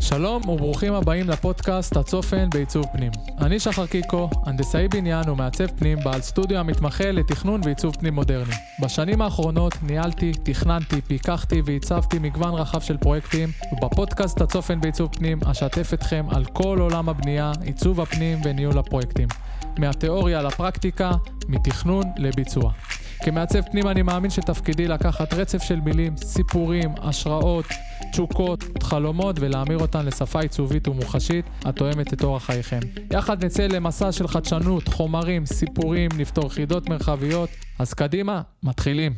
שלום וברוכים הבאים לפודקאסט הצופן בעיצוב פנים. אני שחר קיקו, הנדסאי בניין ומעצב פנים, בעל סטודיו המתמחה לתכנון ועיצוב פנים מודרני. בשנים האחרונות ניהלתי, תכננתי, פיקחתי ועיצבתי מגוון רחב של פרויקטים, ובפודקאסט הצופן בעיצוב פנים אשתף אתכם על כל עולם הבנייה, עיצוב הפנים וניהול הפרויקטים. מהתיאוריה לפרקטיקה, מתכנון לביצוע. כמעצב פנים אני מאמין שתפקידי לקחת רצף של מילים, סיפורים, השראות, תשוקות, חלומות ולהמיר אותן לשפה עיצובית ומוחשית התואמת את אורח חייכם. יחד נצא למסע של חדשנות, חומרים, סיפורים, נפתור חידות מרחביות, אז קדימה, מתחילים.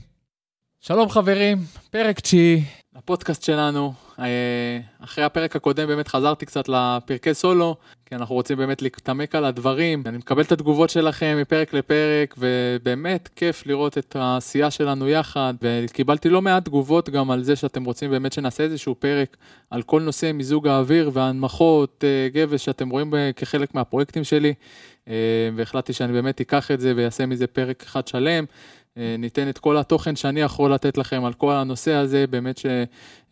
שלום חברים, פרק תשיעי, הפודקאסט שלנו. אה, אחרי הפרק הקודם באמת חזרתי קצת לפרקי סולו, כי אנחנו רוצים באמת להתעמק על הדברים. אני מקבל את התגובות שלכם מפרק לפרק, ובאמת כיף לראות את העשייה שלנו יחד, וקיבלתי לא מעט תגובות גם על זה שאתם רוצים באמת שנעשה איזשהו פרק על כל נושא מיזוג האוויר וההנמכות אה, גבס שאתם רואים כחלק מהפרויקטים שלי, אה, והחלטתי שאני באמת אקח את זה ואעשה מזה פרק אחד שלם. אה, ניתן את כל התוכן שאני יכול לתת לכם על כל הנושא הזה, באמת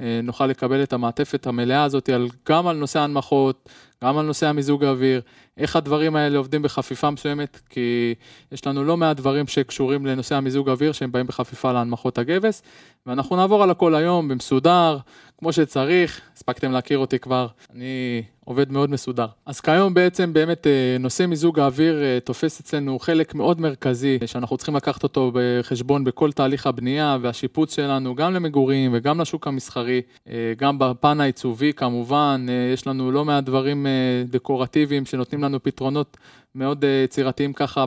שנוכל לקבל את המעטפת המלאה הזאת, גם על נושא ההנמכות, גם על נושא המיזוג האוויר, איך הדברים האלה עובדים בחפיפה מסוימת, כי יש לנו לא מעט דברים שקשורים לנושא המיזוג האוויר, שהם באים בחפיפה להנמכות הגבס, ואנחנו נעבור על הכל היום במסודר, כמו שצריך, הספקתם להכיר אותי כבר, אני עובד מאוד מסודר. אז כיום בעצם באמת אה, נושא מיזוג האוויר אה, תופס אצלנו חלק מאוד מרכזי, שאנחנו צריכים לקחת אותו בחשבון בכל תהליך הבנייה והשיפוץ שלנו, גם למגורים וגם לשוק המסחרי, אה, גם בפן העיצובי כמובן, יש לנו לא מעט דברים דקורטיביים שנותנים לנו פתרונות מאוד אה, יצירתיים ככה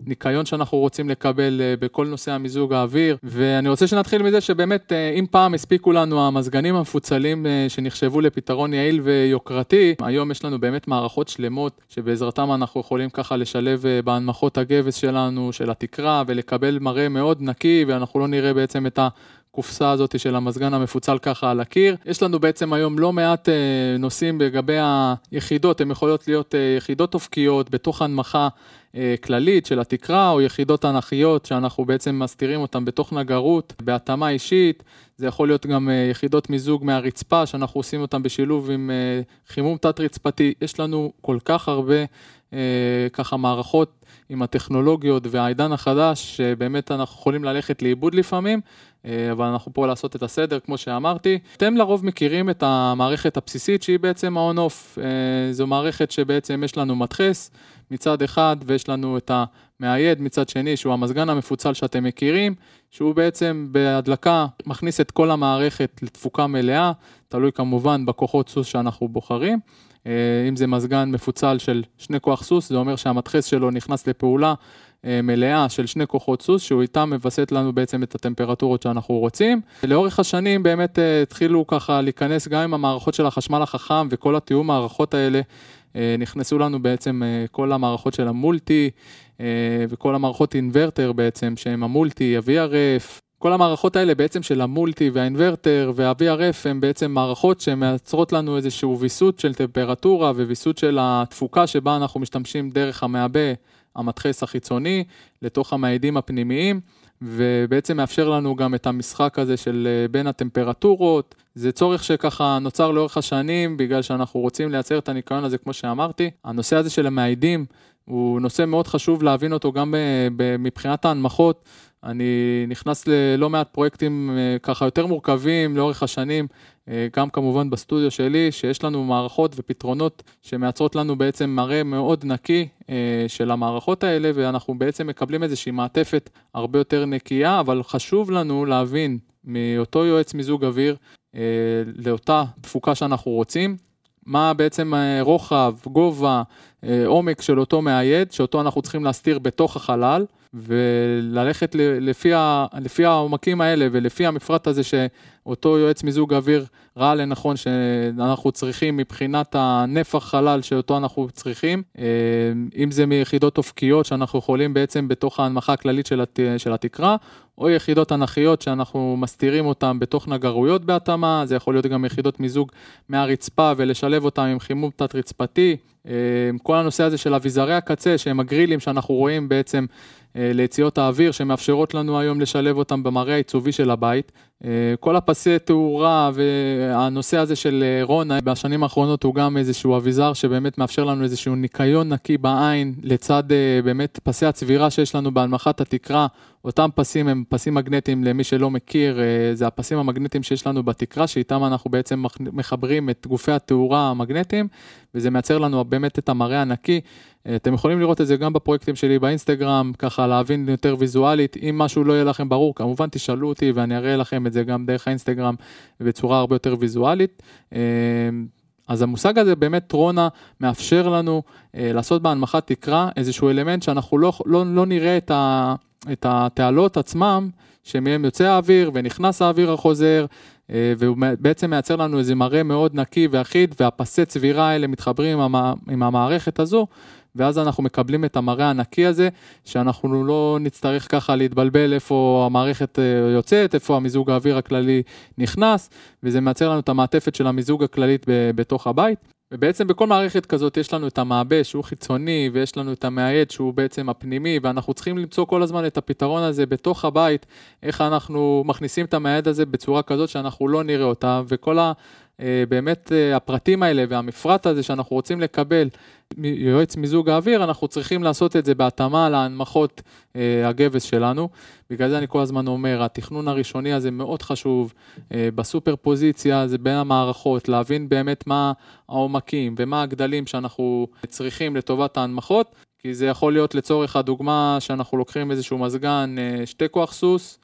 בניקיון שאנחנו רוצים לקבל אה, בכל נושא המיזוג האוויר. ואני רוצה שנתחיל מזה שבאמת, אה, אם פעם הספיקו לנו המזגנים המפוצלים שנחשבו לפתרון יעיל ויוקרתי, היום יש לנו באמת מערכות שלמות שבעזרתם אנחנו יכולים ככה לשלב בהנמכות הגבס שלנו, של התקרה, ולקבל מראה מאוד נקי, ואנחנו לא נראה בעצם את ה... הקופסה הזאת של המזגן המפוצל ככה על הקיר. יש לנו בעצם היום לא מעט אה, נושאים לגבי היחידות, הן יכולות להיות אה, יחידות אופקיות בתוך הנמכה אה, כללית של התקרה, או יחידות אנכיות שאנחנו בעצם מסתירים אותן בתוך נגרות, בהתאמה אישית. זה יכול להיות גם יחידות מיזוג מהרצפה, שאנחנו עושים אותן בשילוב עם חימום תת-רצפתי. יש לנו כל כך הרבה ככה מערכות עם הטכנולוגיות והעידן החדש, שבאמת אנחנו יכולים ללכת לאיבוד לפעמים, אה, אבל אנחנו פה לעשות את הסדר, כמו שאמרתי. אתם לרוב מכירים את המערכת הבסיסית שהיא בעצם ה-on-off. אה, זו מערכת שבעצם יש לנו מדחס מצד אחד, ויש לנו את המאייד מצד שני, שהוא המזגן המפוצל שאתם מכירים, שהוא בעצם בהדלקה מכניס את כל המערכת לתפוקה מלאה, תלוי כמובן בכוחות סוס שאנחנו בוחרים. אה, אם זה מזגן מפוצל של שני כוח סוס, זה אומר שהמדחס שלו נכנס לפעולה אה, מלאה של שני כוחות סוס, שהוא איתם מווסת לנו בעצם את הטמפרטורות שאנחנו רוצים. לאורך השנים באמת אה, התחילו ככה להיכנס גם עם המערכות של החשמל החכם וכל התיאום מערכות האלה, נכנסו לנו בעצם כל המערכות של המולטי וכל המערכות אינוורטר בעצם, שהם המולטי, ה-VRF, כל המערכות האלה בעצם של המולטי והאינוורטר וה-VRF הם בעצם מערכות שמייצרות לנו איזשהו ויסות של טמפרטורה וויסות של התפוקה שבה אנחנו משתמשים דרך המעבה, המדחס החיצוני, לתוך המעידים הפנימיים, ובעצם מאפשר לנו גם את המשחק הזה של אה, בין הטמפרטורות. זה צורך שככה נוצר לאורך השנים, בגלל שאנחנו רוצים לייצר את הניקיון הזה, כמו שאמרתי. הנושא הזה של המעידים הוא נושא מאוד חשוב להבין אותו גם אה, מבחינת ההנמכות. אני נכנס ללא מעט פרויקטים אה, ככה יותר מורכבים לאורך השנים, אה, גם כמובן בסטודיו שלי, שיש לנו מערכות ופתרונות שמייצרות לנו בעצם מראה מאוד נקי אה, של המערכות האלה, ואנחנו בעצם מקבלים איזושהי מעטפת הרבה יותר נקייה, אבל חשוב לנו להבין מאותו יועץ מיזוג אוויר לאותה תפוקה שאנחנו רוצים, מה בעצם רוחב, גובה, עומק של אותו מאייד, שאותו אנחנו צריכים להסתיר בתוך החלל. וללכת לפי, ה, לפי העומקים האלה ולפי המפרט הזה שאותו יועץ מיזוג אוויר ראה לנכון שאנחנו צריכים מבחינת הנפח חלל שאותו אנחנו צריכים, אה, אם זה מיחידות אופקיות שאנחנו יכולים בעצם בתוך ההנמכה הכללית של, הת, של התקרה, או יחידות אנכיות שאנחנו מסתירים אותן בתוך נגרויות בהתאמה, זה יכול להיות גם יחידות מיזוג מהרצפה ולשלב אותן עם חימום תת-רצפתי. אה, כל הנושא הזה של אביזרי הקצה, שהם הגרילים שאנחנו רואים בעצם ליציאות האוויר שמאפשרות לנו היום לשלב אותם במראה העיצובי של הבית. כל הפסי תאורה והנושא הזה של רונה בשנים האחרונות הוא גם איזשהו אביזר שבאמת מאפשר לנו איזשהו ניקיון נקי בעין לצד באמת פסי הצבירה שיש לנו בהנמכת התקרה. אותם פסים הם פסים מגנטיים למי שלא מכיר, זה הפסים המגנטיים שיש לנו בתקרה שאיתם אנחנו בעצם מחברים את גופי התאורה המגנטיים וזה מייצר לנו באמת את המראה הנקי. אתם יכולים לראות את זה גם בפרויקטים שלי באינסטגרם, ככה להבין יותר ויזואלית. אם משהו לא יהיה לכם ברור, כמובן תשאלו אותי ואני אראה לכם את זה גם דרך האינסטגרם בצורה הרבה יותר ויזואלית. אז המושג הזה באמת רונה מאפשר לנו אה, לעשות בהנמכת תקרה איזשהו אלמנט שאנחנו לא, לא, לא נראה את, ה, את התעלות עצמם, שמהם יוצא האוויר ונכנס האוויר החוזר, אה, והוא בעצם מייצר לנו איזה מראה מאוד נקי ואחיד, והפסי צבירה האלה מתחברים עם, עם המערכת הזו, ואז אנחנו מקבלים את המראה הנקי הזה, שאנחנו לא נצטרך ככה להתבלבל איפה המערכת אה, יוצאת, איפה המיזוג האוויר הכללי נכנס, וזה מייצר לנו את המעטפת של המיזוג הכללית בתוך הבית. ובעצם בכל מערכת כזאת יש לנו את המעבה שהוא חיצוני ויש לנו את המאייד שהוא בעצם הפנימי ואנחנו צריכים למצוא כל הזמן את הפתרון הזה בתוך הבית, איך אנחנו מכניסים את המאייד הזה בצורה כזאת שאנחנו לא נראה אותה וכל ה... אה, באמת אה, הפרטים האלה והמפרט הזה שאנחנו רוצים לקבל יועץ מיזוג האוויר, אנחנו צריכים לעשות את זה בהתאמה להנמכות אה, הגבס שלנו. בגלל זה אני כל הזמן אומר, התכנון הראשוני הזה מאוד חשוב, בסופר פוזיציה זה בין המערכות, להבין באמת מה העומקים ומה הגדלים שאנחנו צריכים לטובת ההנמכות, כי זה יכול להיות לצורך הדוגמה שאנחנו לוקחים איזשהו מזגן שתי כוח סוס,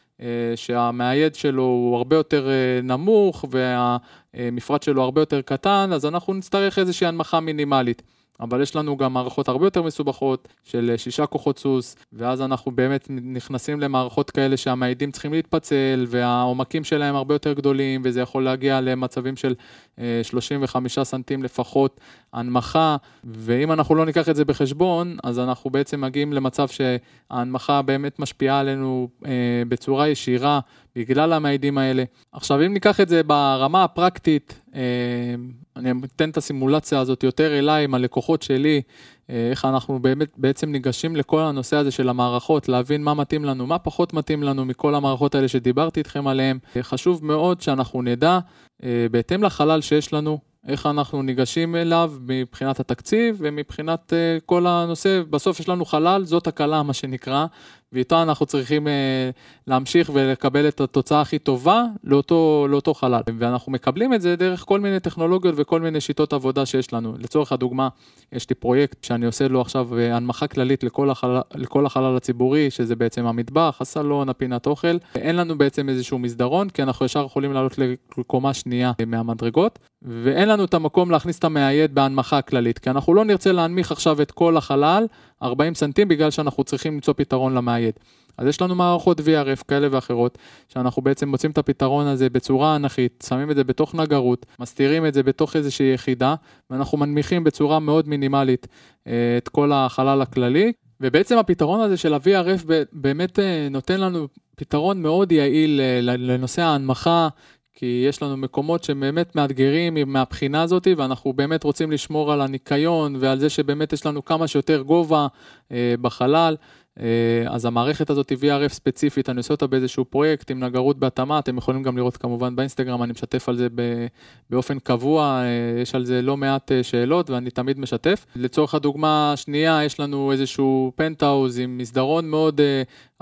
שהמאייד שלו הוא הרבה יותר נמוך והמפרט שלו הרבה יותר קטן, אז אנחנו נצטרך איזושהי הנמכה מינימלית. אבל יש לנו גם מערכות הרבה יותר מסובכות של שישה כוחות סוס, ואז אנחנו באמת נכנסים למערכות כאלה שהמעידים צריכים להתפצל, והעומקים שלהם הרבה יותר גדולים, וזה יכול להגיע למצבים של 35 אה, סנטים לפחות הנמכה, ואם אנחנו לא ניקח את זה בחשבון, אז אנחנו בעצם מגיעים למצב שההנמכה באמת משפיעה עלינו אה, בצורה ישירה בגלל המעידים האלה. עכשיו, אם ניקח את זה ברמה הפרקטית, אה, אני אתן את הסימולציה הזאת יותר אליי עם הלקוחות שלי, אה, איך אנחנו באמת בעצם ניגשים לכל הנושא הזה של המערכות, להבין מה מתאים לנו, מה פחות מתאים לנו מכל המערכות האלה שדיברתי איתכם עליהן. אה, חשוב מאוד שאנחנו נדע, בהתאם לחלל שיש לנו, איך אנחנו ניגשים אליו מבחינת התקציב ומבחינת uh, כל הנושא, בסוף יש לנו חלל, זאת הקלה מה שנקרא, ואיתה אנחנו צריכים uh, להמשיך ולקבל את התוצאה הכי טובה לאותו, לאותו חלל. ואנחנו מקבלים את זה דרך כל מיני טכנולוגיות וכל מיני שיטות עבודה שיש לנו. לצורך הדוגמה, יש לי פרויקט שאני עושה לו עכשיו uh, הנמכה כללית לכל החלל, לכל החלל הציבורי, שזה בעצם המטבח, הסלון, הפינת אוכל. אין לנו בעצם איזשהו מסדרון, כי אנחנו ישר יכולים לעלות לקומה שנייה מהמדרגות, ואין לנו את המקום להכניס את המאייד בהנמכה הכללית, כי אנחנו לא נרצה להנמיך עכשיו את כל החלל 40 סנטים בגלל שאנחנו צריכים למצוא פתרון למאייד. אז יש לנו מערכות VRF כאלה ואחרות, שאנחנו בעצם מוצאים את הפתרון הזה בצורה אנכית, שמים את זה בתוך נגרות, מסתירים את זה בתוך איזושהי יחידה, ואנחנו מנמיכים בצורה מאוד מינימלית אה, את כל החלל הכללי. ובעצם הפתרון הזה של ה-VRF באמת אה, נותן לנו פתרון מאוד יעיל אה, לנושא ההנמכה כי יש לנו מקומות שהם באמת מאתגרים מהבחינה הזאת, ואנחנו באמת רוצים לשמור על הניקיון ועל זה שבאמת יש לנו כמה שיותר גובה אה, בחלל. אה, אז המערכת הזאת VRF ספציפית, אני עושה אותה באיזשהו פרויקט עם נגרות בהתאמה, אתם יכולים גם לראות כמובן באינסטגרם, אני משתף על זה באופן קבוע, אה, יש על זה לא מעט שאלות ואני תמיד משתף. לצורך הדוגמה השנייה, יש לנו איזשהו פנטהאוז עם מסדרון מאוד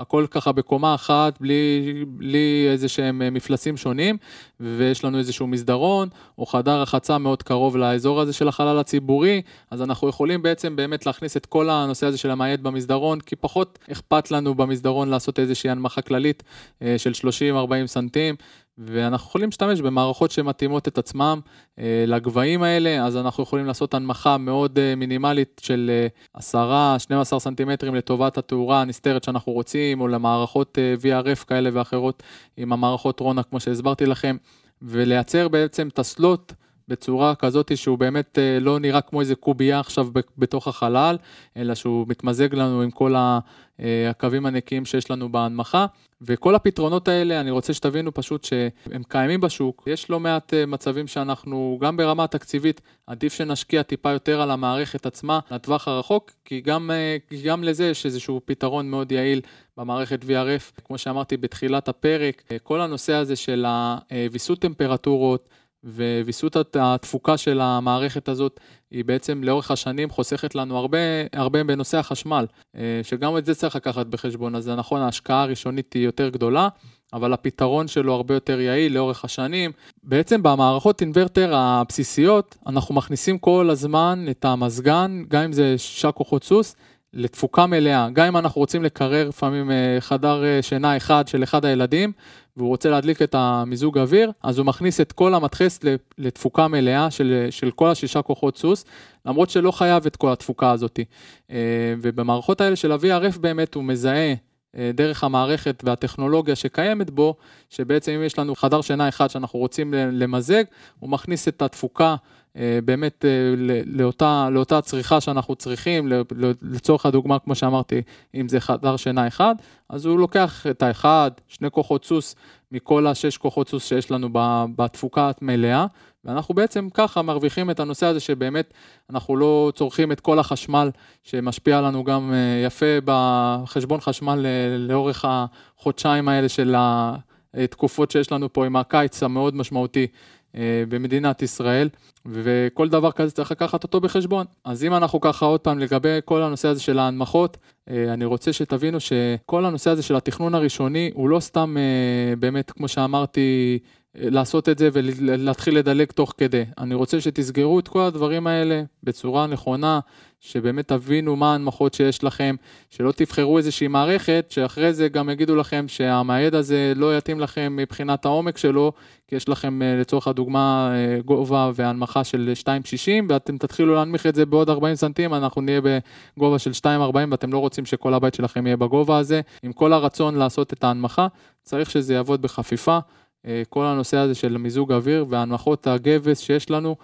הכל ככה בקומה אחת, בלי, בלי איזה שהם אה, מפלסים שונים, ויש לנו איזשהו מסדרון, או חדר רחצה מאוד קרוב לאזור הזה של החלל הציבורי, אז אנחנו יכולים בעצם באמת להכניס את כל הנושא הזה של המעייט במסדרון, כי פחות אכפת לנו במסדרון לעשות איזושהי הנמכה כללית אה, של 30-40 סנטים, ואנחנו יכולים להשתמש במערכות שמתאימות את עצמם אה, לגבהים האלה, אז אנחנו יכולים לעשות הנמכה מאוד אה, מינימלית של אה, 10-12 סנטימטרים לטובת התאורה הנסתרת שאנחנו רוצים, או למערכות אה, VRF כאלה ואחרות עם המערכות רונה, כמו שהסברתי לכם, ולייצר בעצם את הסלוט בצורה כזאת שהוא באמת אה, לא נראה כמו איזה קובייה עכשיו בתוך החלל, אלא שהוא מתמזג לנו עם כל אה, הקווים הנקיים שיש לנו בהנמכה. וכל הפתרונות האלה, אני רוצה שתבינו פשוט שהם קיימים בשוק. יש לא מעט אה, מצבים שאנחנו, גם ברמה התקציבית, עדיף שנשקיע טיפה יותר על המערכת עצמה לטווח הרחוק, כי גם, גם לזה יש איזשהו פתרון מאוד יעיל במערכת VRF. כמו שאמרתי בתחילת הפרק, כל הנושא הזה של ויסות טמפרטורות, וויסות התפוקה של המערכת הזאת היא בעצם לאורך השנים חוסכת לנו הרבה, הרבה בנושא החשמל, אה, שגם את זה צריך לקחת בחשבון. אז זה נכון, ההשקעה הראשונית היא יותר גדולה, אבל הפתרון שלו הרבה יותר יעיל לאורך השנים. בעצם במערכות אינוורטר הבסיסיות, אנחנו מכניסים כל הזמן את המזגן, גם אם זה שישה כוחות סוס, לתפוקה מלאה. גם אם אנחנו רוצים לקרר לפעמים אה, חדר אה, שינה אחד של אחד הילדים, והוא רוצה להדליק את המיזוג אוויר, אז הוא מכניס את כל המדחס לתפוקה מלאה של, של כל השישה כוחות סוס, למרות שלא חייב את כל התפוקה הזאת. אה, ובמערכות האלה של ה-VRF באמת הוא מזהה אה, דרך המערכת והטכנולוגיה שקיימת בו, שבעצם אם יש לנו חדר שינה אחד שאנחנו רוצים למזג, הוא מכניס את התפוקה אה, באמת אה, לאותה, לאותה צריכה שאנחנו צריכים, לצורך הדוגמה, כמו שאמרתי, אם זה חדר שינה אחד, אז הוא לוקח את האחד, שני כוחות סוס מכל השש כוחות סוס שיש לנו בתפוקה המלאה, ואנחנו בעצם ככה מרוויחים את הנושא הזה שבאמת אנחנו לא צורכים את כל החשמל שמשפיע לנו גם אה, יפה בחשבון חשמל לאורך החודשיים האלה של התקופות שיש לנו פה עם הקיץ המאוד משמעותי אה, במדינת ישראל, וכל דבר כזה צריך לקחת אותו בחשבון. אז אם אנחנו ככה עוד פעם לגבי כל הנושא הזה של ההנמכות, אה, אני רוצה שתבינו שכל הנושא הזה של התכנון הראשוני הוא לא סתם אה, באמת, כמו שאמרתי, לעשות את זה ולהתחיל לדלג תוך כדי. אני רוצה שתסגרו את כל הדברים האלה בצורה נכונה, שבאמת תבינו מה ההנמכות שיש לכם, שלא תבחרו איזושהי מערכת, שאחרי זה גם יגידו לכם שהמעיד הזה לא יתאים לכם מבחינת העומק שלו, כי יש לכם אה, לצורך הדוגמה אה, גובה והנמכה של 2.60, ואתם תתחילו להנמיך את זה בעוד 40 סנטים, אנחנו נהיה בגובה של 2.40 ואתם לא רוצים שכל הבית שלכם יהיה בגובה הזה. עם כל הרצון לעשות את ההנמכה, צריך שזה יעבוד בחפיפה. אה, כל הנושא הזה של מיזוג אוויר והנמכות הגבס שיש לנו,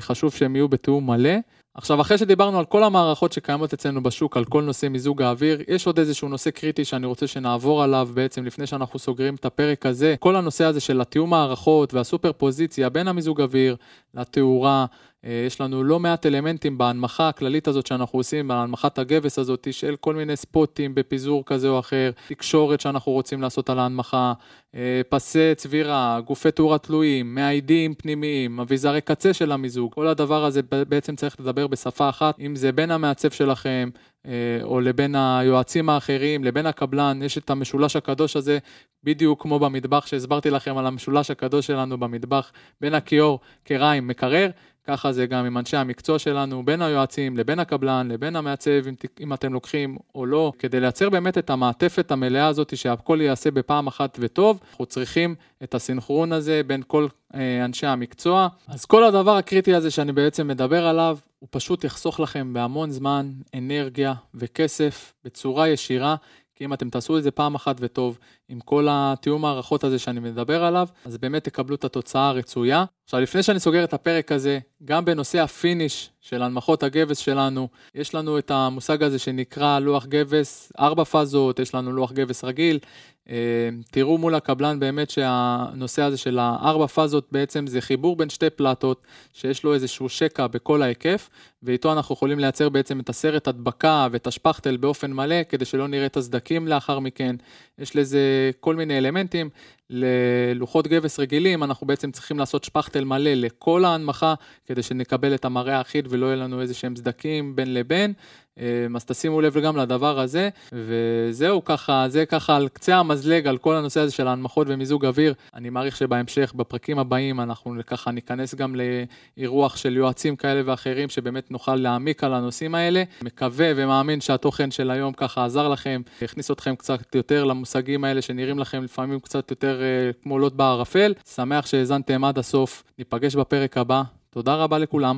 חשוב שהם יהיו בתיאום מלא. עכשיו, אחרי שדיברנו על כל המערכות שקיימות אצלנו בשוק, על כל נושא מיזוג האוויר, יש עוד איזשהו נושא קריטי שאני רוצה שנעבור עליו בעצם לפני שאנחנו סוגרים את הפרק הזה. כל הנושא הזה של התיאום מערכות והסופר פוזיציה בין המיזוג אוויר לתאורה, אה, יש לנו לא מעט אלמנטים בהנמכה הכללית הזאת שאנחנו עושים, בהנמכת הגבס הזאת, של כל מיני ספוטים בפיזור כזה או אחר, תקשורת שאנחנו רוצים לעשות על ההנמכה, אה, פסי צבירה, גופי תאורה תלויים, מאיידים פנימיים, אביזרי קצה של המיזוג, כל הדבר הזה בעצם צריך לדבר בשפה אחת, אם זה בין המעצב שלכם, אה, או לבין היועצים האחרים, לבין הקבלן, יש את המשולש הקדוש הזה, בדיוק כמו במטבח שהסברתי לכם על המשולש הקדוש שלנו במטבח, בין הכיור, קריים, מקרר, ככה זה גם עם אנשי המקצוע שלנו, בין היועצים לבין הקבלן, לבין המעצב, אם, אם אתם לוקחים או לא, כדי לייצר באמת את המעטפת המלאה הזאת שהכל ייעשה בפעם אחת וטוב, אנחנו צריכים את הסינכרון הזה בין כל אה, אנשי המקצוע. אז כל הדבר הקריטי הזה שאני בעצם מדבר עליו, הוא פשוט יחסוך לכם בהמון זמן, אנרגיה וכסף בצורה ישירה, כי אם אתם תעשו את זה פעם אחת וטוב, עם כל התיאום המערכות הזה שאני מדבר עליו, אז באמת תקבלו את התוצאה הרצויה. עכשיו, לפני שאני סוגר את הפרק הזה, גם בנושא ה finish של הנמכות הגבס שלנו, יש לנו את המושג הזה שנקרא לוח גבס, ארבע פאזות, יש לנו לוח גבס רגיל. אה, תראו מול הקבלן באמת שהנושא הזה של הארבע פאזות בעצם זה חיבור בין שתי פלטות, שיש לו איזשהו שקע בכל ההיקף, ואיתו אנחנו יכולים לייצר בעצם את הסרט הדבקה ואת השפכטל באופן מלא, כדי שלא נראה את הסדקים לאחר מכן. יש לזה כל מיני אלמנטים. ללוחות גבס רגילים, אנחנו בעצם צריכים לעשות שפכטל מלא לכל ההנמכה, כדי שנקבל את המראה האחיד ולא יהיה לנו איזה שהם סדקים בין לבין. אמ, אז תשימו לב גם לדבר הזה, וזהו ככה, זה ככה על קצה המזלג על כל הנושא הזה של ההנמכות ומיזוג אוויר. אני מעריך שבהמשך, בפרקים הבאים, אנחנו ככה ניכנס גם לאירוח של יועצים כאלה ואחרים, שבאמת נוכל להעמיק על הנושאים האלה. מקווה ומאמין שהתוכן של היום ככה עזר לכם, הכניס אתכם קצת יותר למושגים האלה שנראים לכם לפעמים קצת יותר uh, כמו לוט בערפל. שמח שהאזנתם עד הסוף, ניפגש בפרק הבא. תודה רבה לכולם.